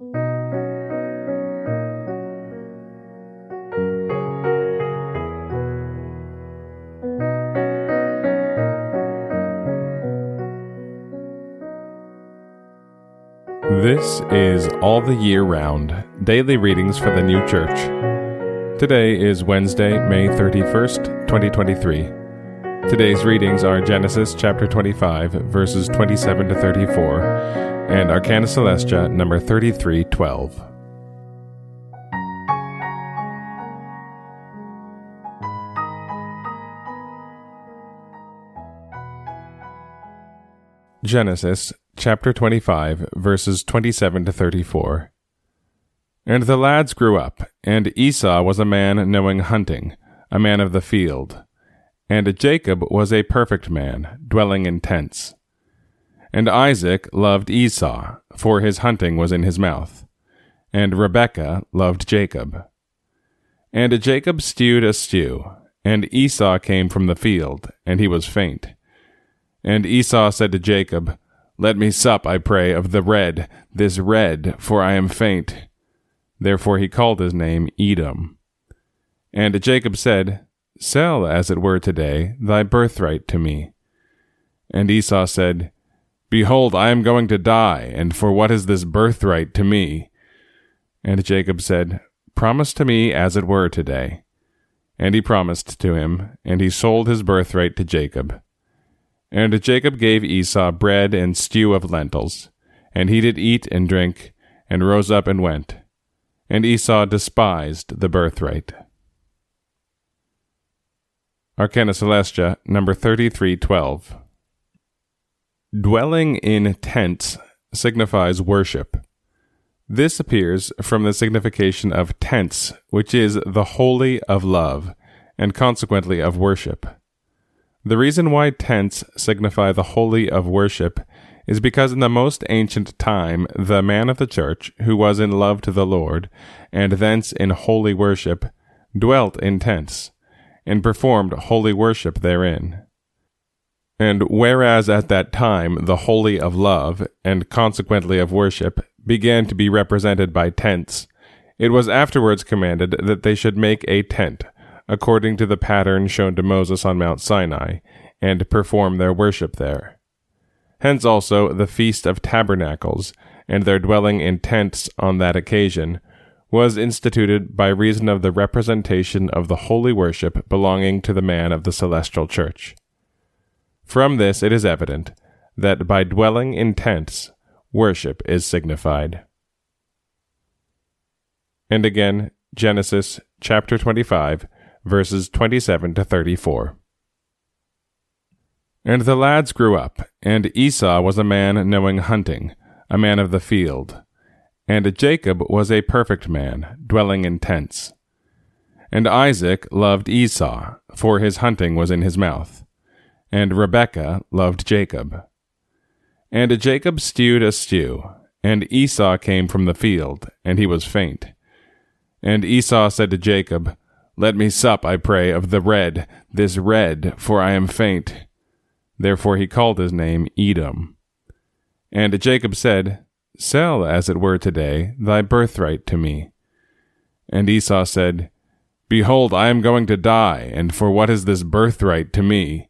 This is All the Year Round Daily Readings for the New Church. Today is Wednesday, May 31st, 2023. Today's readings are Genesis chapter 25, verses 27 to 34, and Arcana Coelestia number 3312. Genesis chapter 25, verses 27 to 34. And the lads grew up, and Esau was a man knowing hunting, a man of the field. And Jacob was a perfect man, dwelling in tents. And Isaac loved Esau, for his hunting was in his mouth. And Rebekah loved Jacob. And Jacob stewed a stew, and Esau came from the field, and he was faint. And Esau said to Jacob, Let me sup, I pray, of the red, this red, for I am faint. Therefore he called his name Edom. And Jacob said, Sell, as it were today, thy birthright to me. And Esau said, Behold, I am going to die, and for what is this birthright to me? And Jacob said, Promise to me as it were today. And he promised to him, and he sold his birthright to Jacob. And Jacob gave Esau bread and stew of lentils, and he did eat and drink, and rose up and went. And Esau despised the birthright. Arcana Coelestia, number 3312. Dwelling in tents signifies worship. This appears from the signification of tents, which is the holy of love, and consequently of worship. The reason why tents signify the holy of worship is because in the most ancient time the man of the church, who was in love to the Lord, and thence in holy worship, dwelt in tents, and performed holy worship therein. And whereas at that time the holy of love, and consequently of worship, began to be represented by tents, it was afterwards commanded that they should make a tent, according to the pattern shown to Moses on Mount Sinai, and perform their worship there. Hence also the Feast of Tabernacles, and their dwelling in tents on that occasion, was instituted by reason of the representation of the holy worship belonging to the man of the celestial church. From this it is evident that by dwelling in tents, worship is signified. And again, Genesis chapter 25, verses 27 to 34. And the lads grew up, and Esau was a man knowing hunting, a man of the field. And Jacob was a perfect man, dwelling in tents. And Isaac loved Esau, for his hunting was in his mouth. And Rebekah loved Jacob. And Jacob stewed a stew, and Esau came from the field, and he was faint. And Esau said to Jacob, let me sup, I pray, of the red, this red, for I am faint. Therefore he called his name Edom. And Jacob said, Sell, as it were today, thy birthright to me. And Esau said, Behold, I am going to die, and for what is this birthright to me?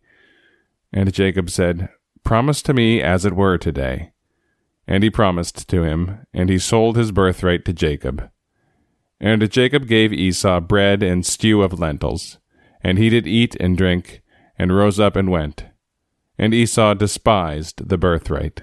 And Jacob said, Promise to me as it were today. And he promised to him, and he sold his birthright to Jacob. And Jacob gave Esau bread and stew of lentils, and he did eat and drink, and rose up and went. And Esau despised the birthright.